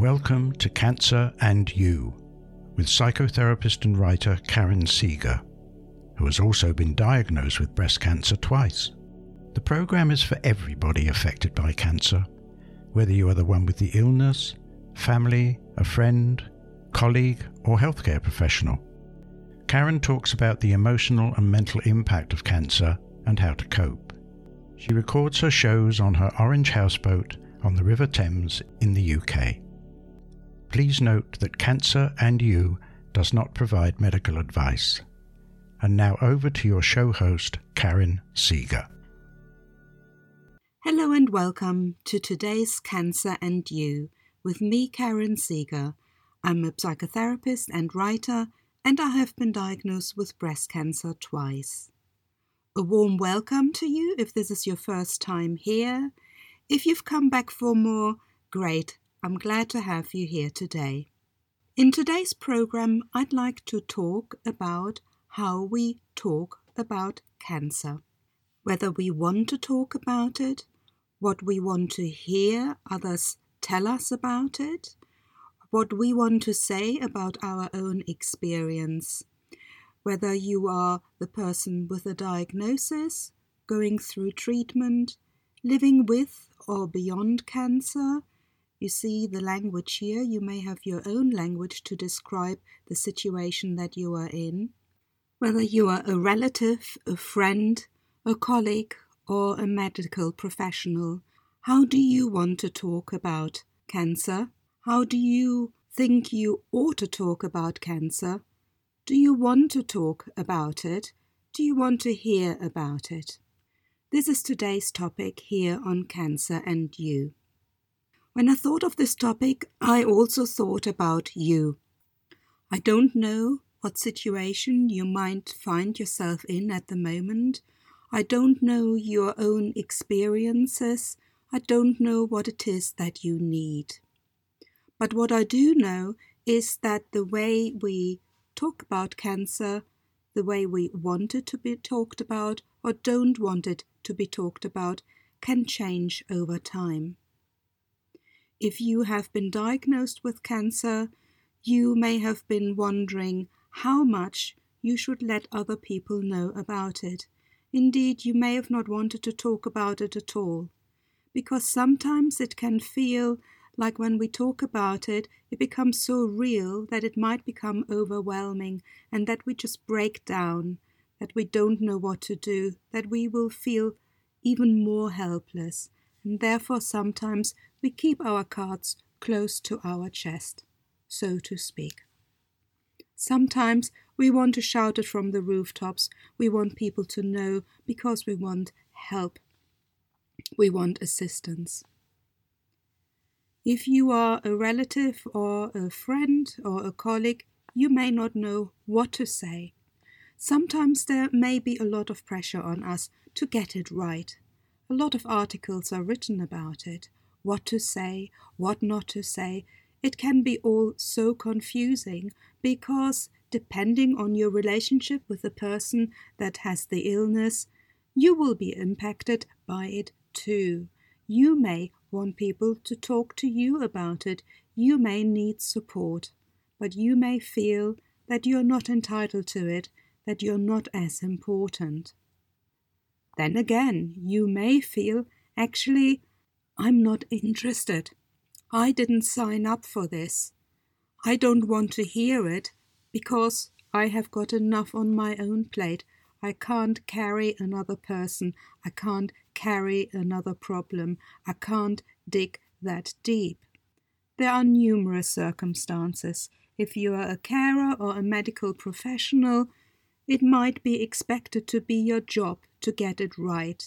Welcome to Cancer and You with psychotherapist and writer Karin Sieger, who has also been diagnosed with breast cancer twice. The program is for everybody affected by cancer, whether you are the one with the illness, family, a friend, colleague, or healthcare professional. Karin talks about the emotional and mental impact of cancer and how to cope. She records her shows on her orange houseboat on the River Thames in the UK. Please note that Cancer and You does not provide medical advice. And now over to your show host, Karin Sieger. Hello and welcome to today's Cancer and You with me, Karin Sieger. I'm a psychotherapist and writer, and I have been diagnosed with breast cancer twice. A warm welcome to you if this is your first time here. If you've come back for more, great. I'm glad to have you here today. In today's program, I'd like to talk about how we talk about cancer. Whether we want to talk about it, what we want to hear others tell us about it, what we want to say about our own experience. Whether you are the person with a diagnosis, going through treatment, living with or beyond cancer, you see the language here. You may have your own language to describe the situation that you are in. Whether you are a relative, a friend, a colleague, or a medical professional, how do you want to talk about cancer? How do you think you ought to talk about cancer? Do you want to talk about it? Do you want to hear about it? This is today's topic here on Cancer and You. When I thought of this topic, I also thought about you. I don't know what situation you might find yourself in at the moment. I don't know your own experiences. I don't know what it is that you need. But what I do know is that the way we talk about cancer, the way we want it to be talked about or don't want it to be talked about, can change over time. If you have been diagnosed with cancer, you may have been wondering how much you should let other people know about it. Indeed, you may have not wanted to talk about it at all, because sometimes it can feel like when we talk about it, it becomes so real that it might become overwhelming and that we just break down, that we don't know what to do, that we will feel even more helpless, and therefore sometimes we keep our cards close to our chest, so to speak. Sometimes we want to shout it from the rooftops. We want people to know because we want help. We want assistance. If you are a relative or a friend or a colleague, you may not know what to say. Sometimes there may be a lot of pressure on us to get it right. A lot of articles are written about it what to say, what not to say. It can be all so confusing because, depending on your relationship with the person that has the illness, you will be impacted by it too. You may want people to talk to you about it. You may need support, but you may feel that you're not entitled to it, that you're not as important. Then again, you may feel actually I'm not interested. I didn't sign up for this. I don't want to hear it because I have got enough on my own plate. I can't carry another person. I can't carry another problem. I can't dig that deep. There are numerous circumstances. If you are a carer or a medical professional, it might be expected to be your job to get it right.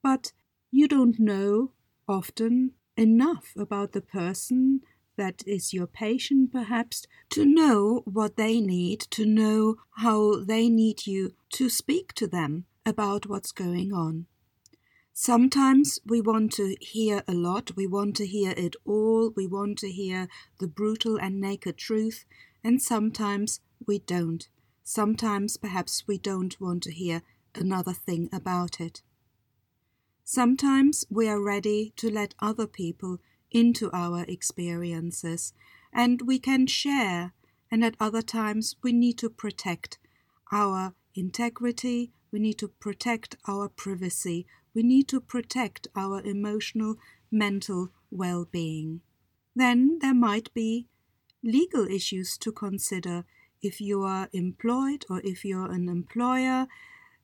But you don't know often enough about the person that is your patient, perhaps, to know what they need, to know how they need you to speak to them about what's going on. Sometimes we want to hear a lot, we want to hear it all, we want to hear the brutal and naked truth, and sometimes we don't. Sometimes perhaps we don't want to hear another thing about it. Sometimes we are ready to let other people into our experiences and we can share, and at other times we need to protect our integrity, we need to protect our privacy, we need to protect our emotional, mental well being. Then there might be legal issues to consider if you are employed or if you're an employer,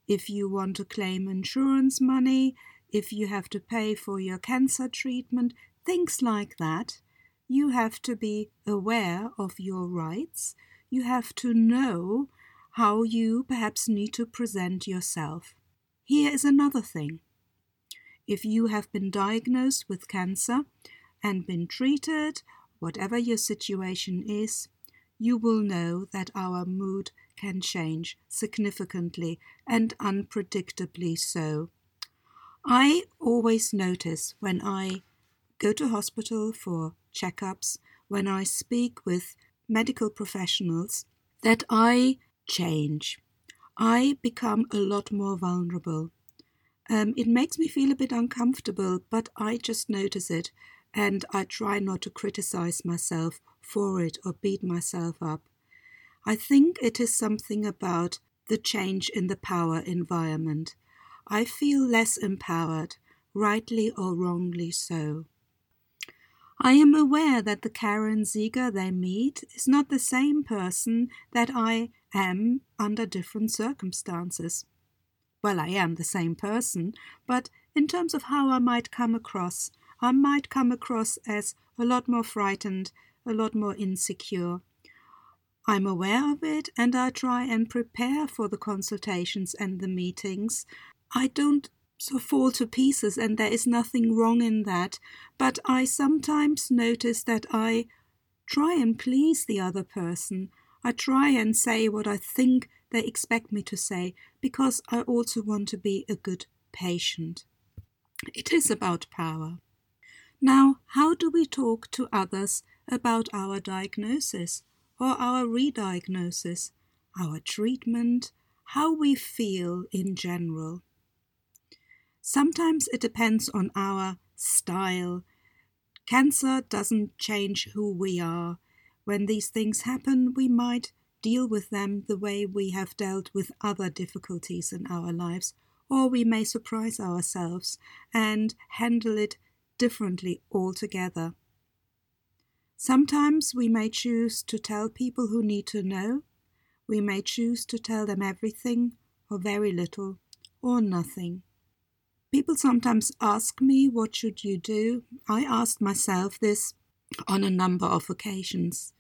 if you want to claim insurance money, if you have to pay for your cancer treatment, things like that. You have to be aware of your rights. You have to know how you perhaps need to present yourself. Here is another thing. If you have been diagnosed with cancer and been treated, whatever your situation is, you will know that our mood can change significantly and unpredictably so. I always notice when I go to hospital for checkups, when I speak with medical professionals, that I change. I become a lot more vulnerable. Um, it makes me feel a bit uncomfortable, but I just notice it and I try not to criticize myself for it or beat myself up. I think it is something about the change in the power environment. I feel less empowered, rightly or wrongly so. I am aware that the Karin Sieger they meet is not the same person that I am under different circumstances. Well, I am the same person, but in terms of how I might come across, I might come across as a lot more frightened, a lot more insecure. I'm aware of it and I try and prepare for the consultations and the meetings. I don't so fall to pieces, and there is nothing wrong in that, but I sometimes notice that I try and please the other person. I try and say what I think they expect me to say because I also want to be a good patient. It is about power. Now, how do we talk to others about our diagnosis or our re-diagnosis, our treatment, how we feel in general? Sometimes it depends on our style. Cancer doesn't change who we are. When these things happen, we might deal with them the way we have dealt with other difficulties in our lives, or we may surprise ourselves and handle it differently altogether. Sometimes we may choose to tell people who need to know. We may choose to tell them everything, or very little, or nothing. People sometimes ask me, What should you do? I asked myself this on a number of occasions.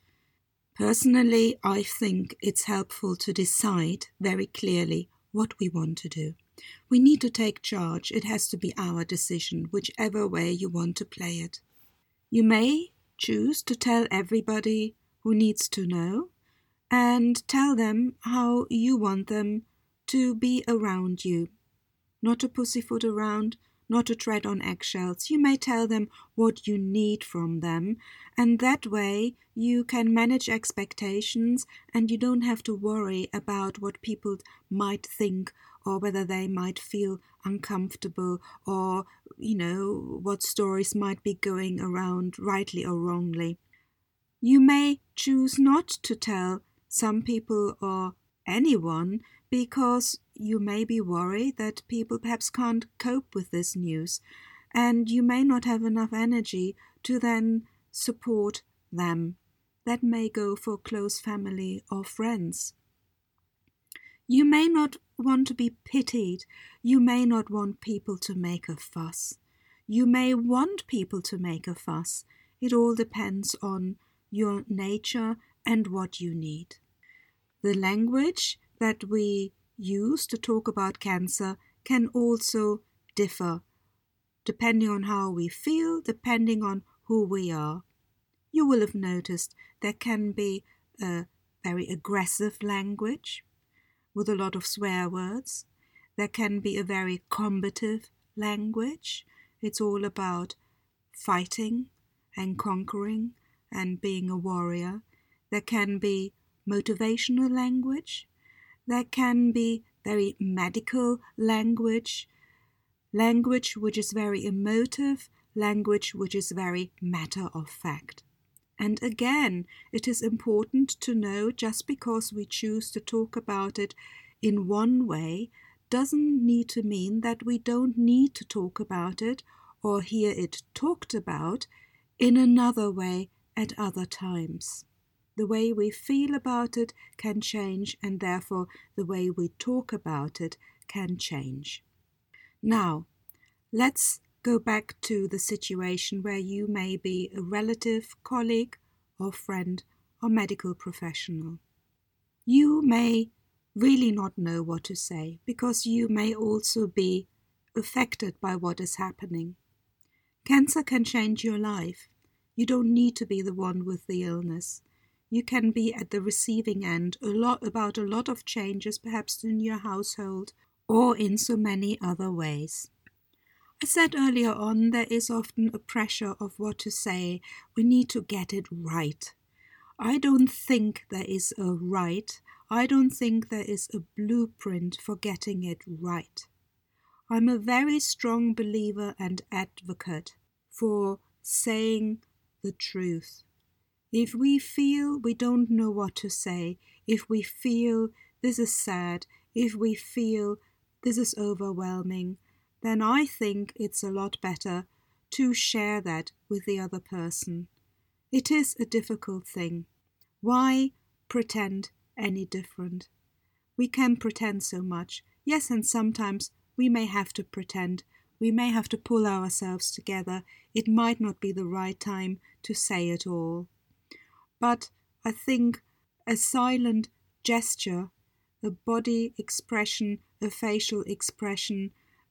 Personally, I think it's helpful to decide very clearly what we want to do. We need to take charge. It has to be our decision, whichever way you want to play it. You may choose to tell everybody who needs to know and tell them how you want them to be around you. Not to pussyfoot around, not to tread on eggshells. You may tell them what you need from them, and that way you can manage expectations and you don't have to worry about what people might think or whether they might feel uncomfortable or, you know, what stories might be going around rightly or wrongly. You may choose not to tell some people or anyone because you may be worried that people perhaps can't cope with this news and you may not have enough energy to then support them. That may go for close family or friends. You may not want to be pitied. You may not want people to make a fuss. You may want people to make a fuss. It all depends on your nature and what you need. The language that we use to talk about cancer can also differ depending on how we feel, depending on who we are. You will have noticed there can be a very aggressive language with a lot of swear words. There can be a very combative language. It's all about fighting and conquering and being a warrior. There can be motivational language. There can be very medical language, language which is very emotive, language which is very matter of fact. And again, it is important to know just because we choose to talk about it in one way doesn't need to mean that we don't need to talk about it or hear it talked about in another way at other times. The way we feel about it can change, and therefore the way we talk about it can change. Now, let's go back to the situation where you may be a relative, colleague, or friend, or medical professional. You may really not know what to say because you may also be affected by what is happening. Cancer can change your life. You don't need to be the one with the illness. You can be at the receiving end a lot about a lot of changes, perhaps in your household or in so many other ways. I said earlier on there is often a pressure of what to say. We need to get it right. I don't think there is a right. I don't think there is a blueprint for getting it right. I'm a very strong believer and advocate for saying the truth. If we feel we don't know what to say, if we feel this is sad, if we feel this is overwhelming, then I think it's a lot better to share that with the other person. It is a difficult thing. Why pretend any different? We can pretend so much. Yes, and sometimes we may have to pretend. We may have to pull ourselves together. It might not be the right time to say it all. But I think a silent gesture, a body expression, a facial expression,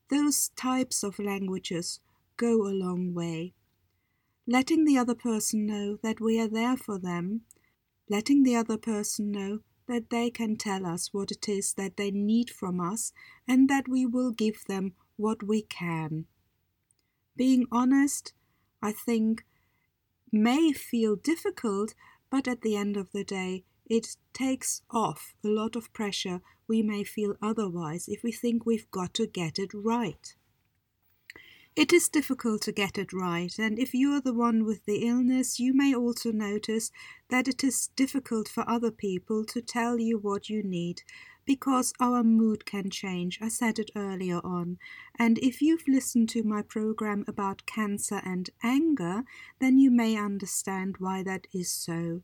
those types of languages go a long way. Letting the other person know that we are there for them, letting the other person know that they can tell us what it is that they need from us and that we will give them what we can. Being honest, I think, may feel difficult, but at the end of the day, it takes off a lot of pressure we may feel otherwise if we think we've got to get it right. It is difficult to get it right, and if you are the one with the illness, you may also notice that it is difficult for other people to tell you what you need because our mood can change. I said it earlier on. And if you've listened to my program about cancer and anger, then you may understand why that is so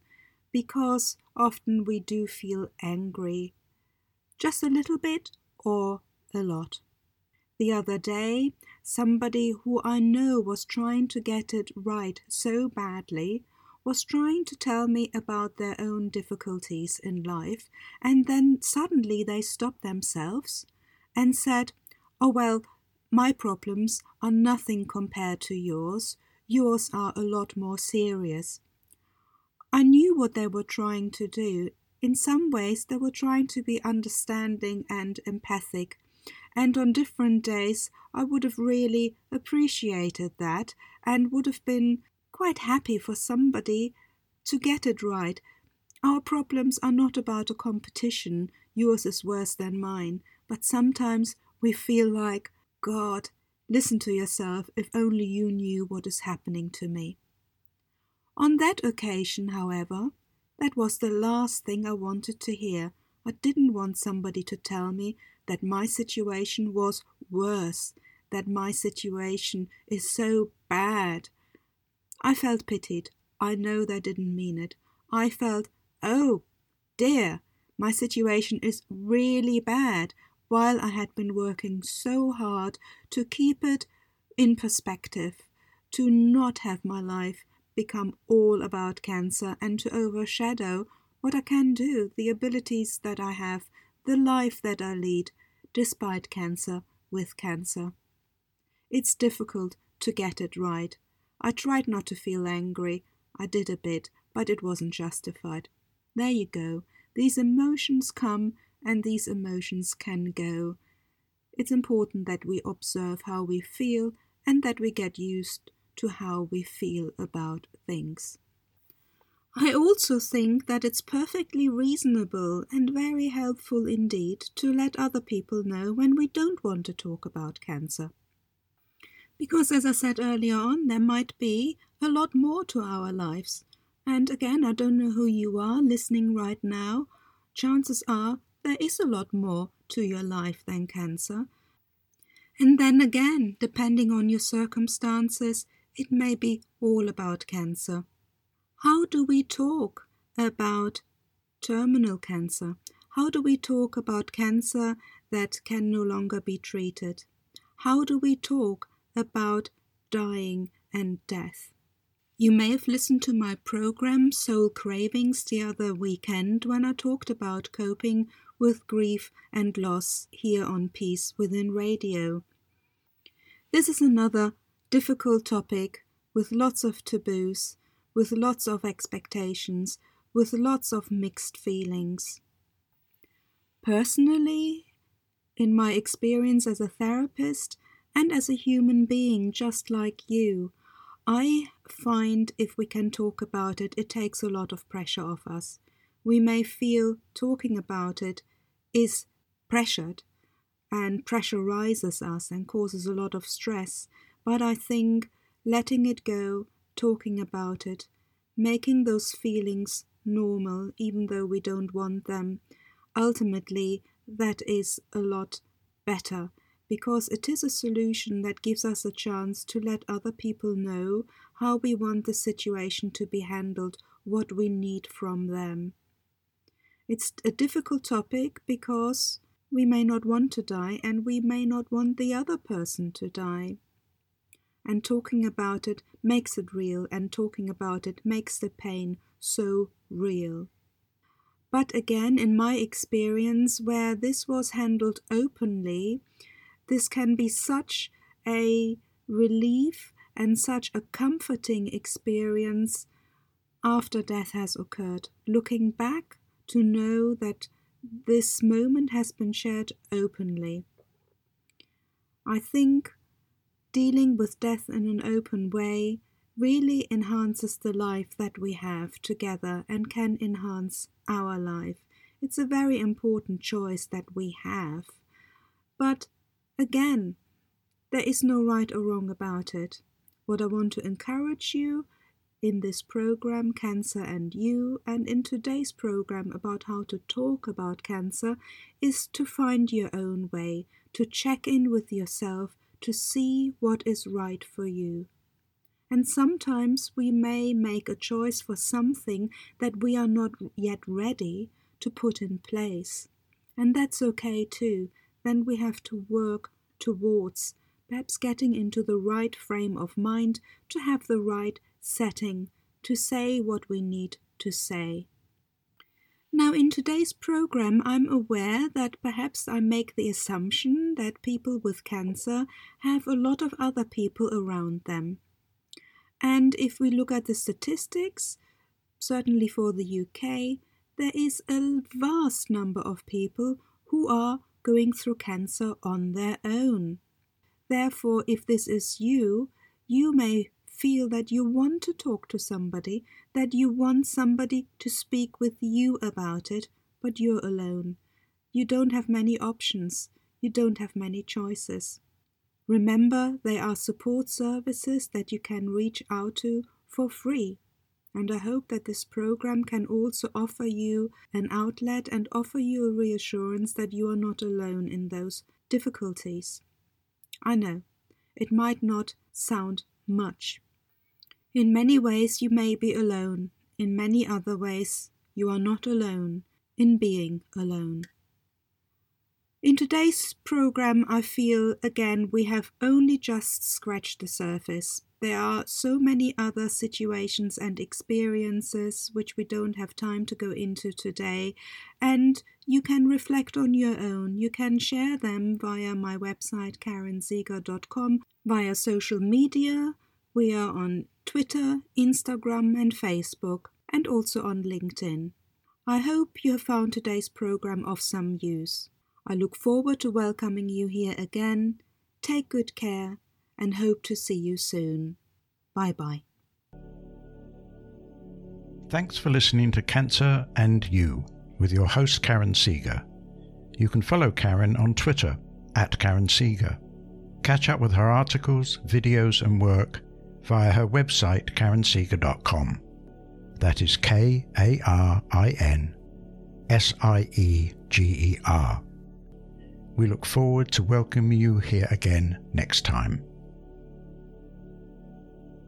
because often we do feel angry, just a little bit or a lot. The other day, somebody who I know was trying to get it right so badly was trying to tell me about their own difficulties in life, and then suddenly they stopped themselves and said, Oh, well, my problems are nothing compared to yours. Yours are a lot more serious. I knew what they were trying to do. In some ways, they were trying to be understanding and empathic, and on different days, I would have really appreciated that and would have been quite happy for somebody to get it right. Our problems are not about a competition, yours is worse than mine, but sometimes we feel like, God, listen to yourself if only you knew what is happening to me. On that occasion, however, that was the last thing I wanted to hear. I didn't want somebody to tell me that my situation was worse, that my situation is so bad. I felt pitied. I know they didn't mean it. I felt, oh dear, my situation is really bad, while I had been working so hard to keep it in perspective, to not have my life become all about cancer and to overshadow what I can do, the abilities that I have, the life that I lead, despite cancer, with cancer. It's difficult to get it right. I tried not to feel angry. I did a bit, but it wasn't justified. There you go. These emotions come and these emotions can go. It's important that we observe how we feel and that we get used to how we feel about things. I also think that it's perfectly reasonable and very helpful indeed to let other people know when we don't want to talk about cancer. Because, as I said earlier on, there might be a lot more to our lives. And again, I don't know who you are listening right now. Chances are there is a lot more to your life than cancer. And then again, depending on your circumstances, it may be all about cancer. How do we talk about terminal cancer? How do we talk about cancer that can no longer be treated? How do we talk about dying and death? You may have listened to my program Soul Cravings the other weekend when I talked about coping with grief and loss here on Peace Within Radio. This is another difficult topic with lots of taboos, with lots of expectations, with lots of mixed feelings. Personally, in my experience as a therapist and as a human being just like you, I find if we can talk about it, it takes a lot of pressure off us. We may feel talking about it is pressured and pressurizes us and causes a lot of stress, but I think letting it go, talking about it, making those feelings normal, even though we don't want them, ultimately that is a lot better because it is a solution that gives us a chance to let other people know how we want the situation to be handled, what we need from them. It's a difficult topic because we may not want to die and we may not want the other person to die. And talking about it makes it real, and talking about it makes the pain so real. But again, in my experience, where this was handled openly, this can be such a relief and such a comforting experience after death has occurred. Looking back to know that this moment has been shared openly. I think dealing with death in an open way really enhances the life that we have together and can enhance our life. It's a very important choice that we have. But again, there is no right or wrong about it. What I want to encourage you in this program, Cancer and You, and in today's program about how to talk about cancer, is to find your own way, to check in with yourself, to see what is right for you. And sometimes we may make a choice for something that we are not yet ready to put in place. And that's okay too. Then we have to work towards perhaps getting into the right frame of mind to have the right setting to say what we need to say. Now, in today's program, I'm aware that perhaps I make the assumption that people with cancer have a lot of other people around them. And if we look at the statistics, certainly for the UK, there is a vast number of people who are going through cancer on their own. Therefore, if this is you, you may feel that you want to talk to somebody, that you want somebody to speak with you about it, but you're alone. You don't have many options. You don't have many choices. Remember, there are support services that you can reach out to for free. And I hope that this program can also offer you an outlet and offer you a reassurance that you are not alone in those difficulties. I know, it might not sound much, in many ways, you may be alone. In many other ways, you are not alone in being alone. In today's program, I feel again we have only just scratched the surface. There are so many other situations and experiences which we don't have time to go into today, and you can reflect on your own. You can share them via my website karinsieger.com, via social media. We are on Twitter, Instagram, and Facebook, and also on LinkedIn. I hope you have found today's program of some use. I look forward to welcoming you here again. Take good care and hope to see you soon. Bye bye. Thanks for listening to Cancer and You with your host Karin Sieger. You can follow Karin on Twitter at Karin Sieger. catch up with her articles, videos, and work via her website, karinsieger.com. That is K A R I N S I E G E R. We look forward to welcoming you here again next time.